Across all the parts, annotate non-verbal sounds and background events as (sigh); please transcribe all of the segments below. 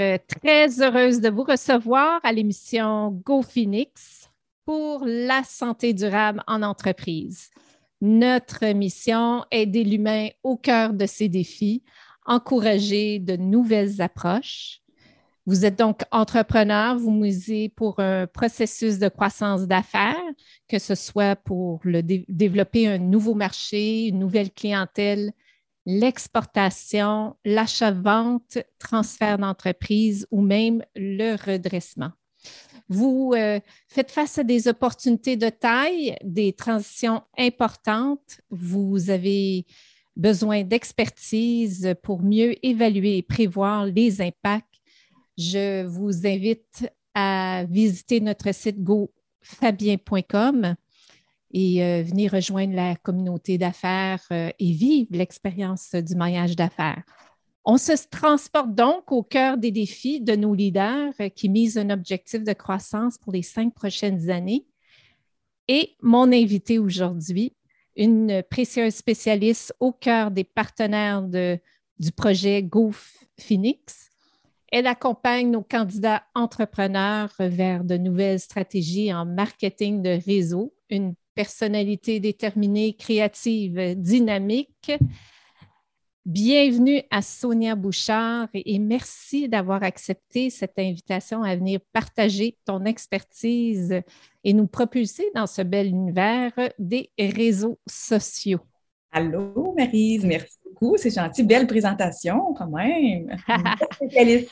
Euh, très heureuse de vous recevoir à l'émission Go Phoenix pour la santé durable en entreprise. Notre mission est aider l'humain au cœur de ses défis, encourager de nouvelles approches. Vous êtes donc entrepreneur, vous musez pour un processus de croissance d'affaires, que ce soit pour le développer un nouveau marché, une nouvelle clientèle, l'exportation, l'achat-vente, transfert d'entreprise ou même le redressement. Vous euh, faites face à des opportunités de taille, des transitions importantes. Vous avez besoin d'expertise pour mieux évaluer et prévoir les impacts. Je vous invite à visiter notre site gofabien.com et euh, venir rejoindre la communauté d'affaires euh, et vivre l'expérience du maillage d'affaires. On se transporte donc au cœur des défis de nos leaders euh, qui misent un objectif de croissance pour les cinq prochaines années. Et mon invité aujourd'hui, une précieuse spécialiste au cœur des partenaires du projet Go Phoenix. Elle accompagne nos candidats entrepreneurs vers de nouvelles stratégies en marketing de réseau, une personnalité déterminée, créative, dynamique. Bienvenue à Sonia Bouchard et merci d'avoir accepté cette invitation à venir partager ton expertise et nous propulser dans ce bel univers des réseaux sociaux. Allô, Marise, merci beaucoup. C'est gentil. Belle présentation, quand même. (laughs) (laughs)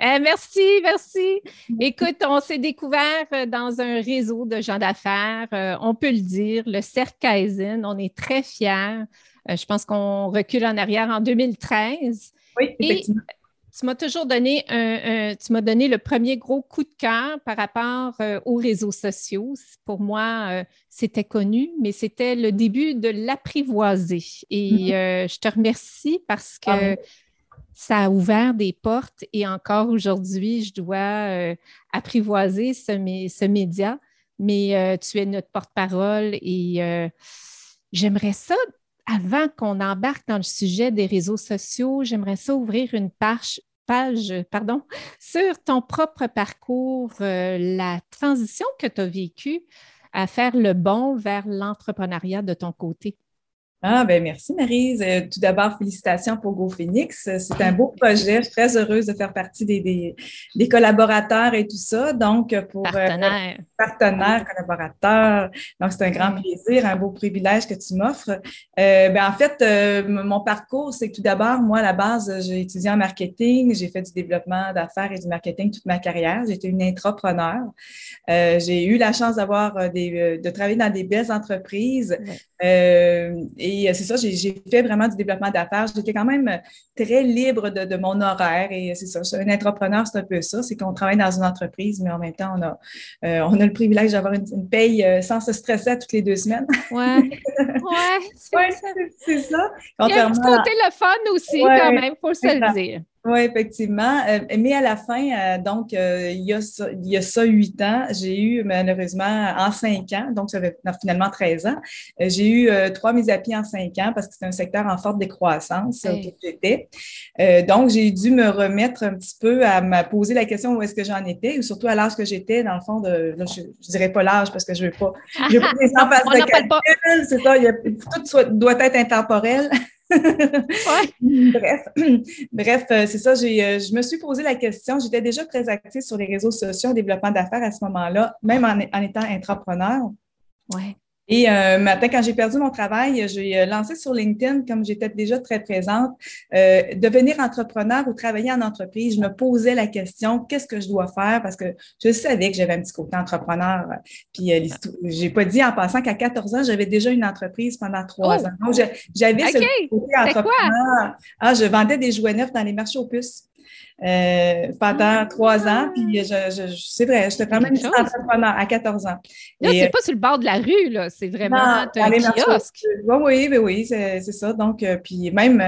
Eh, merci, merci. Écoute, on s'est découvert euh, dans un réseau de gens d'affaires, euh, on peut le dire, le Cercaisen. On est très fiers. Euh, je pense qu'on recule en arrière en 2013. Oui, effectivement tu m'as toujours donné un, tu m'as donné le premier gros coup de cœur par rapport euh, aux réseaux sociaux. Pour moi, euh, c'était connu, mais c'était le début de l'apprivoiser. Et mm-hmm. euh, je te remercie parce que ça a ouvert des portes et encore aujourd'hui, je dois apprivoiser ce, ce, média. Mais tu es notre porte-parole et j'aimerais ça avant qu'on embarque dans le sujet des réseaux sociaux, j'aimerais ça ouvrir une page, sur ton propre parcours, euh, la transition que tu as vécue à faire le bon vers l'entrepreneuriat de ton côté. Ah, ben merci Marise. Euh, tout d'abord, félicitations pour GoPhoenix. C'est un beau projet. Je suis très heureuse de faire partie des, des, collaborateurs et tout ça. Donc, pour euh, partenaires, collaborateurs. Donc, c'est un grand plaisir, un beau privilège que tu m'offres. Euh, ben, en fait, mon parcours, c'est que tout d'abord, moi, à la base, j'ai étudié en marketing. J'ai fait du développement d'affaires et du marketing toute ma carrière. J'étais une entrepreneur. j'ai eu la chance d'avoir des, de travailler dans des belles entreprises. Et euh, c'est ça, j'ai fait vraiment du développement d'affaires. J'étais quand même euh, très libre de, mon horaire. Et c'est ça, un entrepreneur, c'est un peu ça. C'est qu'on travaille dans une entreprise, mais en même temps, on a, euh, on a le privilège d'avoir une, paye sans se stresser toutes les deux semaines. Oui, (laughs) ouais, c'est ouais, ça. C'est ça. Il y a un côté le fun aussi, quand même, il faut se le dire. Oui, effectivement. Euh, mais à la fin, euh, donc, euh, il, y a ça, il y a ça huit ans, j'ai eu malheureusement en cinq ans, donc ça fait finalement 13 ans, j'ai eu trois mises à pied en cinq ans parce que c'est un secteur en forte décroissance oui. j'étais. donc, j'ai dû me remettre un petit peu à me poser la question où est-ce que j'en étais, ou surtout à l'âge que j'étais, dans le fond, de, je ne dirais pas l'âge parce que je ne veux pas, je veux pas des de (laughs) calcul, c'est ça, tout doit être intemporel. (laughs) Bref, (clears throat) Bref euh, c'est ça. J'ai, euh, je me suis posé la question. J'étais déjà très active sur les réseaux sociaux en développement d'affaires à ce moment-là, même en, en étant entrepreneur. Ouais. Et euh, matin, quand j'ai perdu mon travail, j'ai euh, lancé sur LinkedIn, comme j'étais déjà très présente, euh, devenir entrepreneur ou travailler en entreprise. Je me posais la question, qu'est-ce que je dois faire? Parce que je savais que j'avais un petit côté entrepreneur. Puis euh, j'ai pas dit en passant qu'à 14 ans, j'avais déjà une entreprise pendant trois oh! ans. Donc, j'avais ce côté entrepreneur. Ah, je vendais des jouets neufs dans les marchés aux puces. Euh, pendant trois ans. Puis je, je, c'est vrai, j'étais quand même entrepreneur à 14 ans. Là, c'est euh, pas sur le bord de la rue, là. C'est vraiment un kiosque. Oui, oui, oui, oui c'est, ça. Donc, euh, puis même,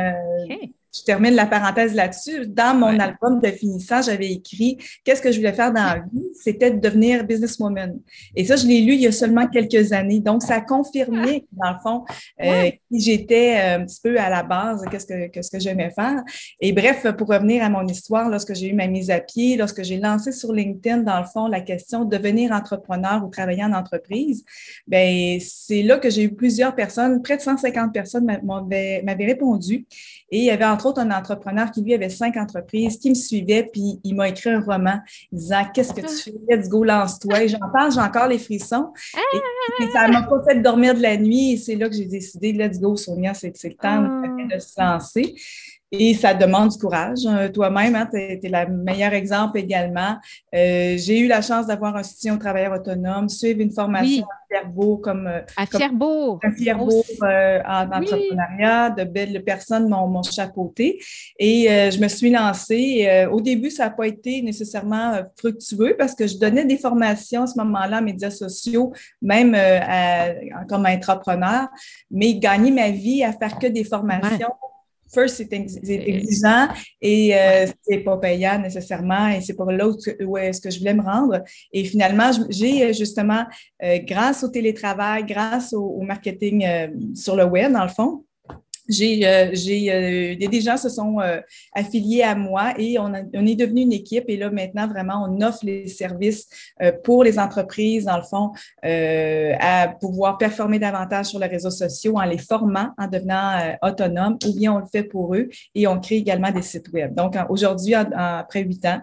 je termine la parenthèse là-dessus. Dans mon album de finissant, j'avais écrit qu'est-ce que je voulais faire dans la vie, c'était de devenir businesswoman. Et ça, je l'ai lu il y a seulement quelques années. Donc, ça a confirmé, dans le fond, euh, qui j'étais euh, un petit peu à la base, qu'est-ce que, qu'est-ce que j'aimais faire. Et bref, pour revenir à mon histoire, lorsque j'ai eu ma mise à pied, lorsque j'ai lancé sur LinkedIn, dans le fond, la question de devenir entrepreneur ou travailler en entreprise, ben c'est là que j'ai eu plusieurs personnes, près de 150 personnes m'avaient répondu. Et il y avait entre autres un entrepreneur qui, lui, avait cinq entreprises, qui me suivait, puis il m'a écrit un roman disant Qu'est-ce que tu fais? Let's go, lance-toi. Et j'en parle, j'ai encore les frissons. Et, ça m'a pas fait dormir de la nuit. Et c'est là que j'ai décidé Let's go, Sonia, c'est le temps de ah. se lancer. Et ça demande du courage. Euh, toi-même, hein, tu es, le meilleur exemple également. Euh, j'ai eu la chance d'avoir un soutien aux travailleurs autonomes, suivre une formation à Fierbourg comme euh, à Fierbourg, à Fierbourg en entrepreneuriat. De belles personnes m'ont chapeauté et je me suis lancée. au début, ça n'a pas été nécessairement fructueux parce que je donnais des formations à ce moment-là en médias sociaux, même comme entrepreneur, mais gagner ma vie à faire que des formations first, c'est exigeant et euh, c'est pas payant nécessairement et c'est pour l'autre où est-ce que je voulais me rendre. Et finalement, j'ai euh, justement, euh, grâce au télétravail, grâce au, marketing euh, sur le web, dans le fond, j'ai, euh, j'ai, euh, des gens se sont euh, affiliés à moi et on, on, est devenu une équipe. Et là, maintenant, vraiment, on offre les services pour les entreprises, dans le fond, à pouvoir performer davantage sur les réseaux sociaux en les formant, en devenant autonomes, ou bien on le fait pour eux et on crée également des sites web. Donc, aujourd'hui, après huit ans,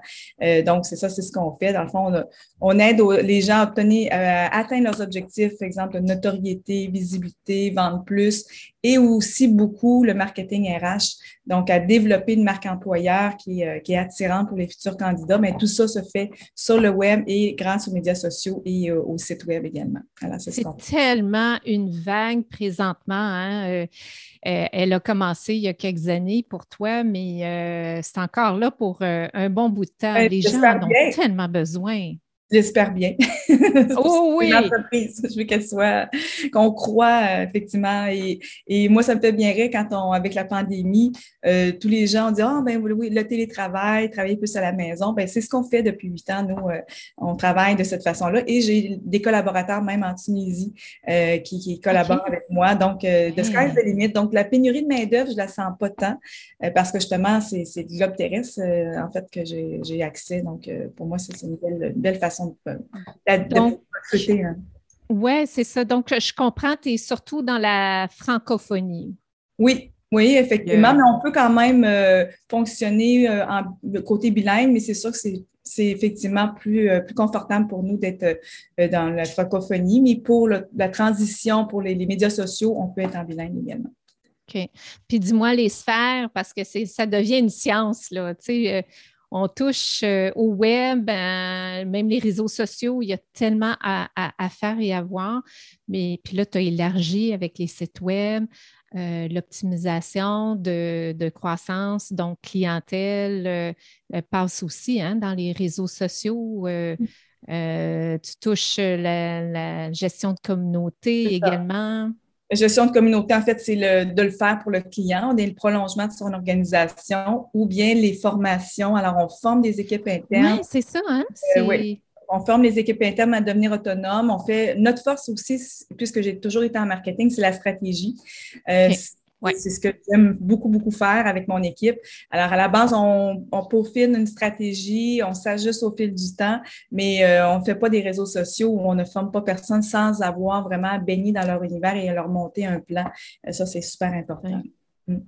donc c'est ça, c'est ce qu'on fait. Dans le fond, on, on aide les gens à obtenir, à atteindre leurs objectifs, par exemple, notoriété, visibilité, vendre plus et aussi beaucoup le marketing RH, donc à développer une marque employeur qui, euh, qui est attirante pour les futurs candidats. Mais tout ça se fait sur le web et grâce aux médias sociaux et euh, au site web également. c'est tellement une vague présentement. Hein? Euh, elle a commencé il y a quelques années pour toi, mais c'est encore là pour un bon bout de temps. Ben, les gens en ont tellement besoin. J'espère bien. (laughs) oh oui! je veux qu'elle soit, qu'on croit euh, effectivement. Et, et, moi, ça me fait bien rire quand on, avec la pandémie, euh, tous les gens disent Ah, ben oui, le télétravail, travailler plus à la maison. Ben, c'est ce qu'on fait depuis huit ans. Nous, euh, on travaille de cette façon-là. Et j'ai des collaborateurs même en Tunisie qui, qui, collaborent avec moi. Donc, de sky's the limit. Donc, la pénurie de main-d'œuvre, je la sens pas tant parce que justement, c'est, du globe terrestre, en fait, que j'ai, accès. Donc, pour moi, c'est une belle, belle façon Hein. Oui, c'est ça. Donc, je comprends, tu es surtout dans la francophonie. Oui, oui, effectivement, mais on peut quand même euh, fonctionner euh, en côté bilingue, mais c'est sûr que c'est effectivement plus, euh, plus confortable pour nous d'être dans la francophonie, mais pour la transition pour les, médias sociaux, on peut être en bilingue également. OK. Puis dis-moi les sphères, parce que ça devient une science, là. Tu sais, on touche euh, au web, euh, même les réseaux sociaux, il y a tellement à, faire et à voir. Mais puis là, tu as élargi avec les sites web, euh, l'optimisation de, croissance, donc clientèle passe aussi hein, dans les réseaux sociaux. tu touches la, gestion de communauté également. Gestion de communauté, en fait, c'est de le faire pour le client. On est le prolongement de son organisation ou bien les formations. Alors, on forme des équipes internes. Oui, c'est ça, hein? Euh, oui. On forme les équipes internes à devenir autonomes. On fait notre force aussi, puisque j'ai toujours été en marketing, c'est la stratégie. Euh, c'est ce que j'aime beaucoup, beaucoup faire avec mon équipe. Alors, à la base, on, on peaufine une stratégie, on s'ajuste au fil du temps, mais euh, on ne fait pas des réseaux sociaux où on ne forme pas personne sans avoir vraiment baigné dans leur univers et leur monter un plan. Euh, ça, c'est super important.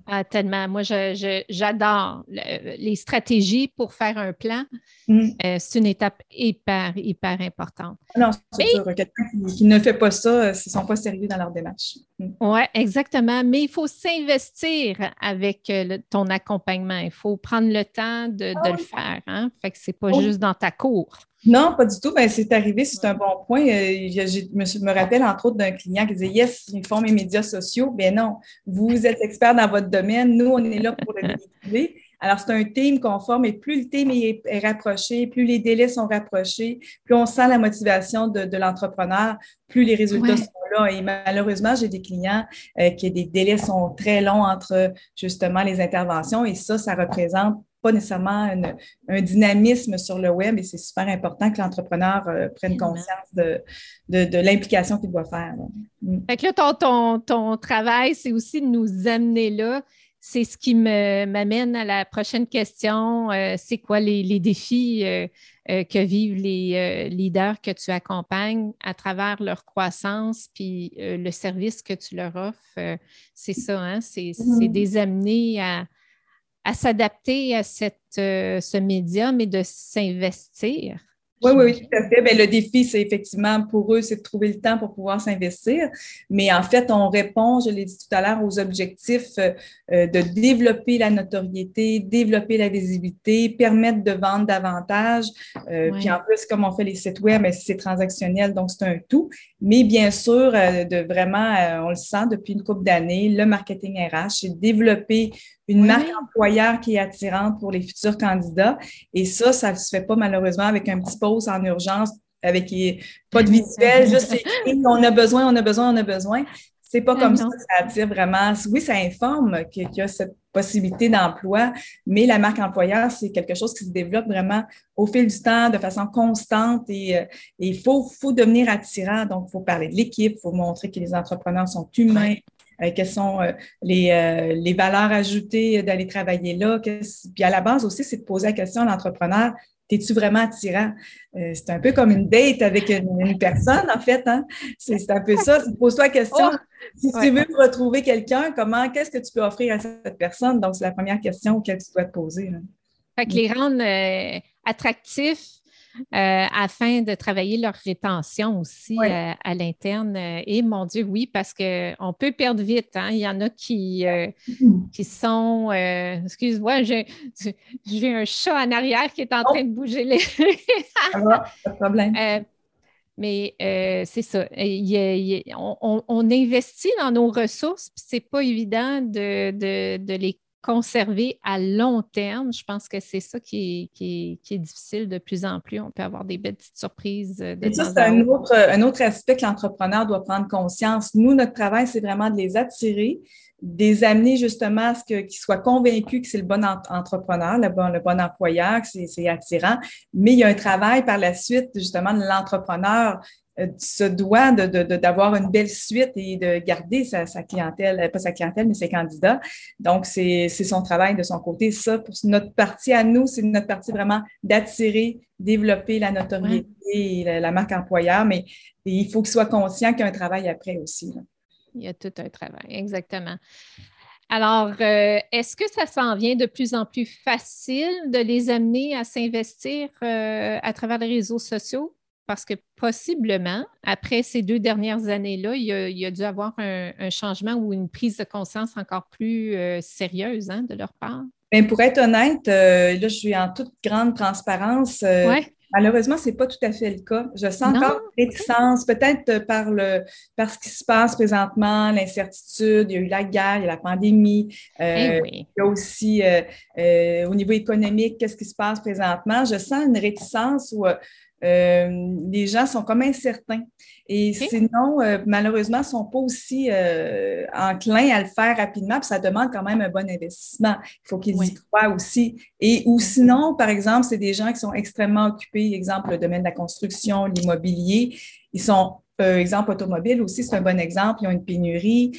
Ah, tellement. Moi, j'adore les stratégies pour faire un plan. Mm. Euh, c'est une étape hyper, hyper importante. Non, c'est sûr. Quelqu'un qui, ne fait pas ça, ils ne sont pas sérieux dans leur démarche. Mm. Oui, exactement. Mais il faut s'investir avec euh, ton accompagnement. Il faut prendre le temps de, ah le faire. Hein? Fait que ce n'est pas juste dans ta cour. Non, pas du tout. Ben, c'est arrivé, c'est un bon point. Euh, je, me, rappelle entre autres d'un client qui disait Yes, ils font mes médias sociaux. Ben non, vous êtes expert dans votre domaine, nous, on est là pour le véhiculer. Alors, c'est un team qu'on forme et plus le team est, rapproché, plus les délais sont rapprochés, plus on sent la motivation de, l'entrepreneur, plus les résultats sont là. Et malheureusement, j'ai des clients euh, qui des délais sont très longs entre justement les interventions et ça, ça représente pas nécessairement un dynamisme sur le web et c'est super important que l'entrepreneur euh, prenne conscience de, de, l'implication qu'il doit faire. Mm. Fait que là, ton, ton, ton travail, c'est aussi de nous amener là c'est ce qui m'amène à la prochaine question. Euh, c'est quoi les, défis euh, que vivent les leaders que tu accompagnes à travers leur croissance, puis le service que tu leur offres? c'est ça, hein? c'est mm-hmm. des amener à, à s'adapter à cette, ce médium et de s'investir. Oui, oui, tout à fait. Bien, le défi, c'est effectivement pour eux, c'est de trouver le temps pour pouvoir s'investir. Mais en fait, on répond, je l'ai dit tout à l'heure, aux objectifs euh, euh, de développer la notoriété, développer la visibilité, permettre de vendre davantage. Euh, puis en plus, comme on fait les sites web, c'est transactionnel, donc c'est un tout. Mais bien sûr, de vraiment, on le sent depuis une couple d'années, le marketing RH, c'est développer une marque employeur qui est attirante pour les futurs candidats. Et ça, ça ne se fait pas malheureusement avec un petit post en urgence, avec pas de visuel, (laughs) juste on a besoin, on a besoin, on a besoin. C'est pas comme ça que ça attire vraiment. Oui, ça informe qu'il y a cette possibilité d'emploi, mais la marque employeur, c'est quelque chose qui se développe vraiment au fil du temps, de façon constante et euh, il faut, faut devenir attirant. Donc, il faut parler de l'équipe, il faut montrer que les entrepreneurs sont humains, euh, quelles sont euh, les, euh, les, valeurs ajoutées d'aller travailler là. Puis à la base aussi, c'est de poser la question à l'entrepreneur, es-tu vraiment attirant? c'est un peu comme une date avec une, personne, en fait. Hein? C'est un peu ça. Pose-toi la question. Oh! si tu veux retrouver quelqu'un, comment, qu'est-ce que tu peux offrir à cette personne? Donc, c'est la première question que tu dois te poser. Fait que les rendre attractifs euh, afin de travailler leur rétention aussi euh, à l'interne. Euh, et mon Dieu, oui, parce qu'on peut perdre vite. Hein. Il y en a qui, (laughs) qui sont. Excuse-moi, j'ai un chat en arrière qui est en oh! train de bouger les. pas de problème. (laughs) Mais c'est ça. on, investit dans nos ressources, puis c'est pas évident de, de, de, les conserver à long terme. Je pense que c'est ça qui est, difficile de plus en plus. On peut avoir des belles petites surprises. Euh, Et ça, c'est un autre, un autre aspect que l'entrepreneur doit prendre conscience. Nous, notre travail, c'est vraiment de les attirer, de les amener justement à ce qu'ils soient convaincus que c'est le bon entrepreneur, le bon, le bon employeur, que c'est attirant. Mais il y a un travail par la suite, justement, de l'entrepreneur se doit d'avoir une belle suite et de garder sa, clientèle, euh, pas sa clientèle, mais ses candidats. Donc, c'est son travail de son côté. Ça, pour notre partie à nous, c'est notre partie vraiment d'attirer, développer la notoriété et la, marque employeur, mais il faut qu'il soit conscient qu'il y a un travail après aussi. Il y a tout un travail, exactement. Alors, euh, est-ce que ça s'en vient de plus en plus facile de les amener à s'investir à travers les réseaux sociaux? Parce que possiblement, après ces deux dernières années-là, il, y a dû avoir un, changement ou une prise de conscience encore plus euh, sérieuse hein, de leur part. Bien, pour être honnête, euh, là, je suis en toute grande transparence. Euh, malheureusement, ce n'est pas tout à fait le cas. Je sens encore réticence, peut-être par, le, par ce qui se passe présentement, l'incertitude, il y a eu la guerre, il y a la pandémie, eh il y a aussi au niveau économique, qu'est-ce qui se passe présentement? Je sens une réticence ou euh, les gens sont comme incertains. Et sinon, euh, malheureusement, ne sont pas aussi euh, enclins à le faire rapidement, puis ça demande quand même un bon investissement. Il faut qu'ils y croient aussi. Et ou sinon, par exemple, c'est des gens qui sont extrêmement occupés, exemple, le domaine de la construction, l'immobilier. Ils sont, exemple, automobile aussi, c'est un bon exemple. Ils ont une pénurie.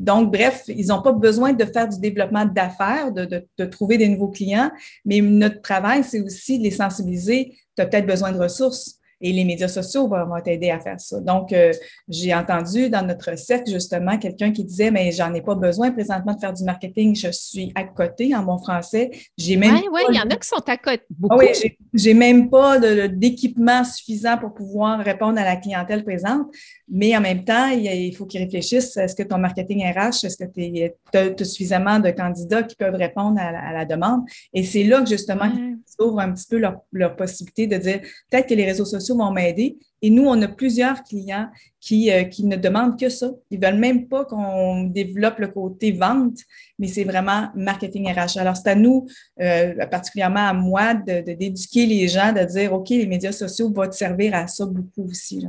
donc, bref, ils n'ont pas besoin de faire du développement d'affaires, de, de, trouver des nouveaux clients, mais notre travail, c'est aussi de les sensibiliser. Tu as peut-être besoin de ressources et les médias sociaux vont, t'aider à faire ça. Donc, euh, j'ai entendu dans notre cercle, justement, quelqu'un qui disait, mais j'en ai pas besoin présentement de faire du marketing, je suis à côté en bon français. J'ai même Oui, il y en a qui sont à côté. Ah oui, j'ai même pas d'équipement suffisant pour pouvoir répondre à la clientèle présente, mais en même temps, il, faut qu'ils réfléchissent, est-ce que ton marketing RH, est-ce que tu as, suffisamment de candidats qui peuvent répondre à la, demande? Et c'est là que, justement, ils ouvrent un petit peu leur, leur possibilité de dire, peut-être que les réseaux sociaux vont m'aider. Et nous, on a plusieurs clients qui, euh, qui ne demandent que ça. Ils ne veulent même pas qu'on développe le côté vente, mais c'est vraiment marketing RH. Alors, c'est à nous, euh, particulièrement à moi, d'éduquer de, les gens, de dire, OK, les médias sociaux vont te servir à ça beaucoup aussi.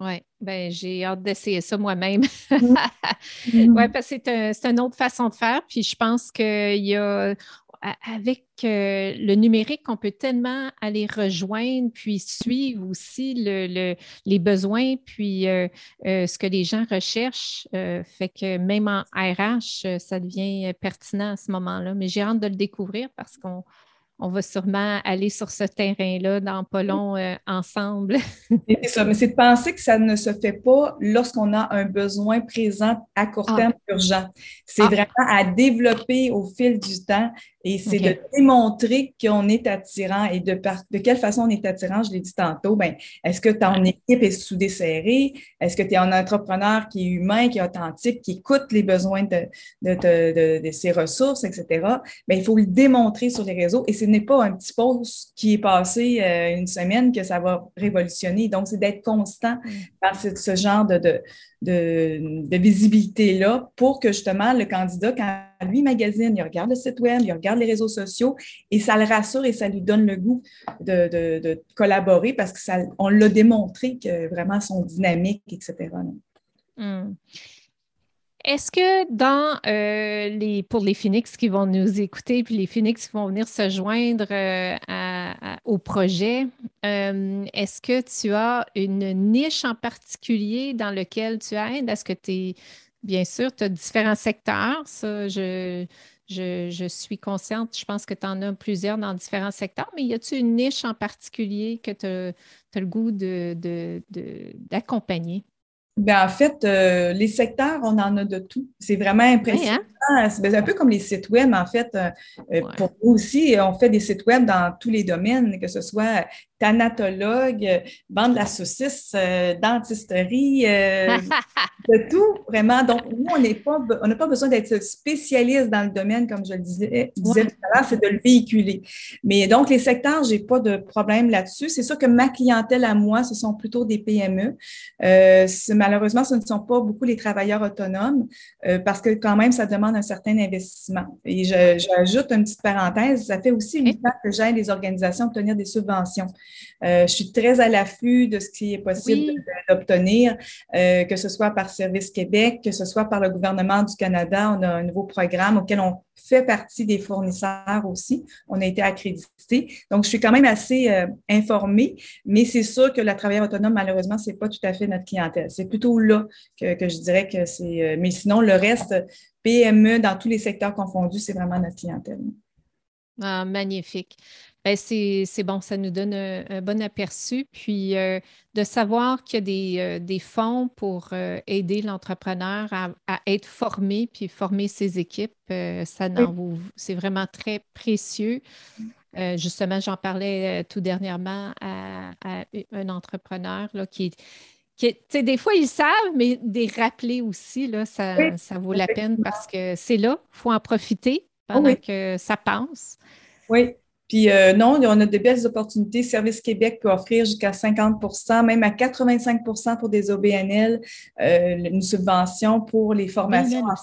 Oui, ben, j'ai hâte d'essayer ça moi-même. Mm. (laughs) oui, parce que c'est une autre façon de faire. Puis je pense qu'il y a, avec euh, le numérique, on peut tellement aller rejoindre, puis suivre aussi les besoins, puis euh, euh, ce que les gens recherchent. fait que même en RH, ça devient pertinent à ce moment-là. Mais j'ai hâte de le découvrir parce qu'on on va sûrement aller sur ce terrain-là dans pas long euh, ensemble. (laughs) c'est ça, mais c'est de penser que ça ne se fait pas lorsqu'on a un besoin présent à court ah. terme urgent. C'est ah. vraiment à développer au fil du temps et c'est de démontrer qu'on est attirant et de, de quelle façon on est attirant, je l'ai dit tantôt, ben, est-ce que ton équipe est sous-desserrée? Est-ce que tu es un entrepreneur qui est humain, qui est authentique, qui écoute les besoins de, de, de, ses ressources, etc.? Ben, il faut le démontrer sur les réseaux et ce n'est pas un petit post qui est passé euh, une semaine que ça va révolutionner. Donc, c'est d'être constant mm. dans ce, genre de, de, visibilité-là pour que justement le candidat, quand lui magazine, il regarde le site web, il regarde les réseaux sociaux et ça le rassure et ça lui donne le goût de, collaborer parce qu'on l'a démontré que vraiment son dynamique, etc. Est-ce que dans euh, les pour les Phoenix qui vont nous écouter, puis les Phoenix qui vont venir se joindre euh, au projet, euh, est-ce que tu as une niche en particulier dans lequel tu aides? Est-ce que tu es, bien sûr, tu as différents secteurs, ça, je, je, suis consciente, je pense que tu en as plusieurs dans différents secteurs, mais y a-t-il une niche en particulier que tu as, le goût d'accompagner? Ben, en fait, euh, les secteurs, on en a de tout. C'est vraiment hein? impressionnant. C'est un peu comme les sites web, en fait. Euh, euh, pour nous aussi, on fait des sites web dans tous les domaines, que ce soit thanatologue, bande de la saucisse, dentisterie, (laughs) de tout, vraiment. Donc, nous, on n'a pas, pas besoin d'être spécialiste dans le domaine, comme je le disais, disais tout à l'heure, c'est de le véhiculer. Mais donc, les secteurs, je n'ai pas de problème là-dessus. C'est sûr que ma clientèle à moi, ce sont plutôt des PME. malheureusement, ce ne sont pas beaucoup les travailleurs autonomes parce que quand même, ça demande un certain investissement. Et j'ajoute une petite parenthèse, ça fait aussi huit ans que j'aide les organisations à obtenir des subventions. Euh, je suis très à l'affût de ce qui est possible d'obtenir, euh, que ce soit par Service Québec, que ce soit par le gouvernement du Canada. On a un nouveau programme auquel on fait partie des fournisseurs aussi. On a été accrédité. Donc, je suis quand même assez euh, informée, mais c'est sûr que la travailleur autonome, malheureusement, ce n'est pas tout à fait notre clientèle. C'est plutôt là que, que, je dirais que c'est. mais sinon, le reste, PME dans tous les secteurs confondus, c'est vraiment notre clientèle. Ah, magnifique. Ben, c'est bon, ça nous donne un, bon aperçu. Puis euh, de savoir qu'il y a des, euh, fonds pour euh, aider l'entrepreneur à, être formé, puis former ses équipes, ça c'est vraiment très précieux. justement, j'en parlais tout dernièrement à, un entrepreneur là, qui, qui des fois, ils savent, mais des rappeler aussi, là, ça, ça vaut la peine parce que c'est là, il faut en profiter pendant que ça passe. Oui, puis euh, non, on a de belles opportunités. Service Québec peut offrir jusqu'à 50% même à 85% pour des OBNL, euh, une subvention pour les formations en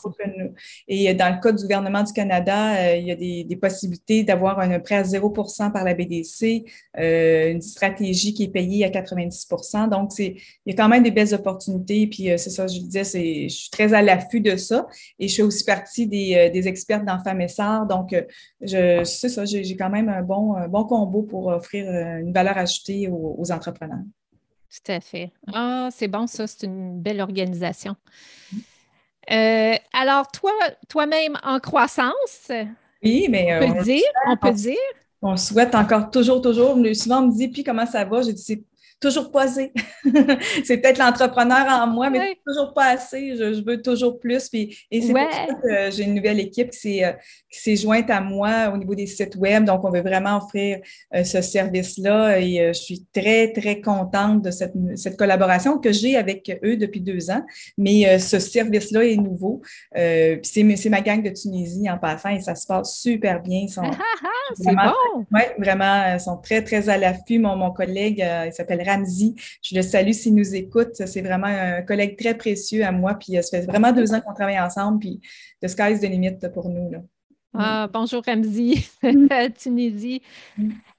Et dans le cas du gouvernement du Canada, euh, il y a des, possibilités d'avoir un prêt à 0% par la BDC, une stratégie qui est payée à 90% Donc, c'est, il y a quand même des belles opportunités. Puis c'est ça, je disais, c'est, je suis très à l'affût de ça. Et je fais aussi partie des, des experts dans et Donc, je, c'est ça, j'ai, j'ai quand même un bon, bon combo pour offrir euh, une valeur ajoutée aux, entrepreneurs. Tout à fait. Ah, c'est bon, ça, c'est une belle organisation. Euh, alors, toi, toi-même en croissance. Oui, mais. On peut le euh, dire, on peut dire. On souhaite encore toujours, toujours. Souvent, on me dit, puis comment ça va? J'ai dit, toujours pas assez. (laughs) c'est peut-être l'entrepreneur en moi, mais toujours pas assez. Je, veux toujours plus. Puis, et c'est pour ça que j'ai une nouvelle équipe qui s'est, euh, jointe à moi au niveau des sites web. Donc, on veut vraiment offrir euh, ce service-là et euh, je suis très, très contente de cette, cette collaboration que j'ai avec eux depuis deux ans. Mais ce service-là est nouveau. c'est, ma gang de Tunisie en passant et ça se passe super bien. Ils (laughs) c'est bon! Oui, vraiment, ils sont très, très à l'affût. Mon, mon collègue, il s'appelle Ramzi. Je le salue s'il nous écoute. C'est vraiment un collègue très précieux à moi. Puis ça fait vraiment deux ans qu'on travaille ensemble. Puis the sky is the limit pour nous. Ah, bonjour Ramzi, (laughs) Tunisie.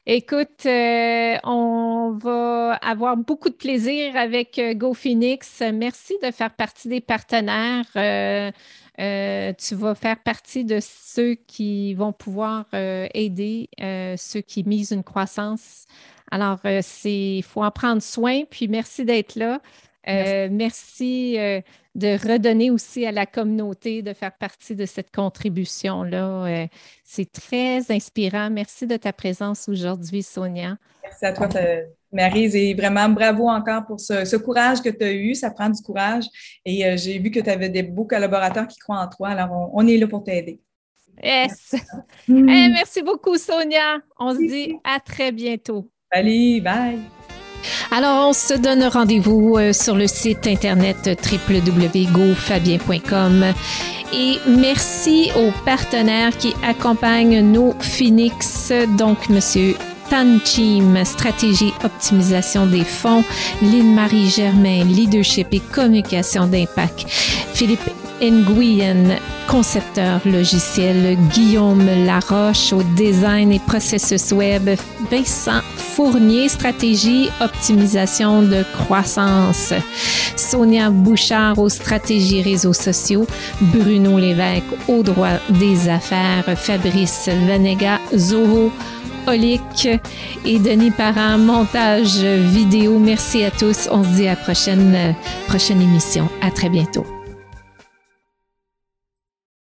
Écoute, euh, on va avoir beaucoup de plaisir avec euh, GoPhoenix. Merci de faire partie des partenaires. Euh, tu vas faire partie de ceux qui vont pouvoir aider ceux qui misent une croissance. Alors, il faut en prendre soin. Puis, merci d'être là. merci de redonner aussi à la communauté, de faire partie de cette contribution-là. Euh, c'est très inspirant. Merci de ta présence aujourd'hui, Sonia. Merci à toi, Marise, et vraiment bravo encore pour ce, courage que tu as eu. Ça prend du courage. Et euh, j'ai vu que tu avais des beaux collaborateurs qui croient en toi. Alors, on, est là pour t'aider. Yes. Merci beaucoup, Sonia. On se dit à très bientôt. Salut, bye. Alors, on se donne rendez-vous euh, sur le site internet www.gofabien.com. Et merci aux partenaires qui accompagnent nos Phoenix, donc Monsieur Tanchim, stratégie optimisation des fonds, Lynn-Marie Germain, leadership et communication d'impact, Philippe Nguyen, concepteur logiciel, Guillaume Laroche au design et processus web, Vincent Fournier, stratégie, optimisation de croissance, Sonia Bouchard aux stratégies réseaux sociaux, Bruno Lévesque au droit des affaires, Fabrice Venega, Zoho, Olic et Denis Parent, montage vidéo. Merci à tous. On se dit à la prochaine, prochaine émission. À très bientôt.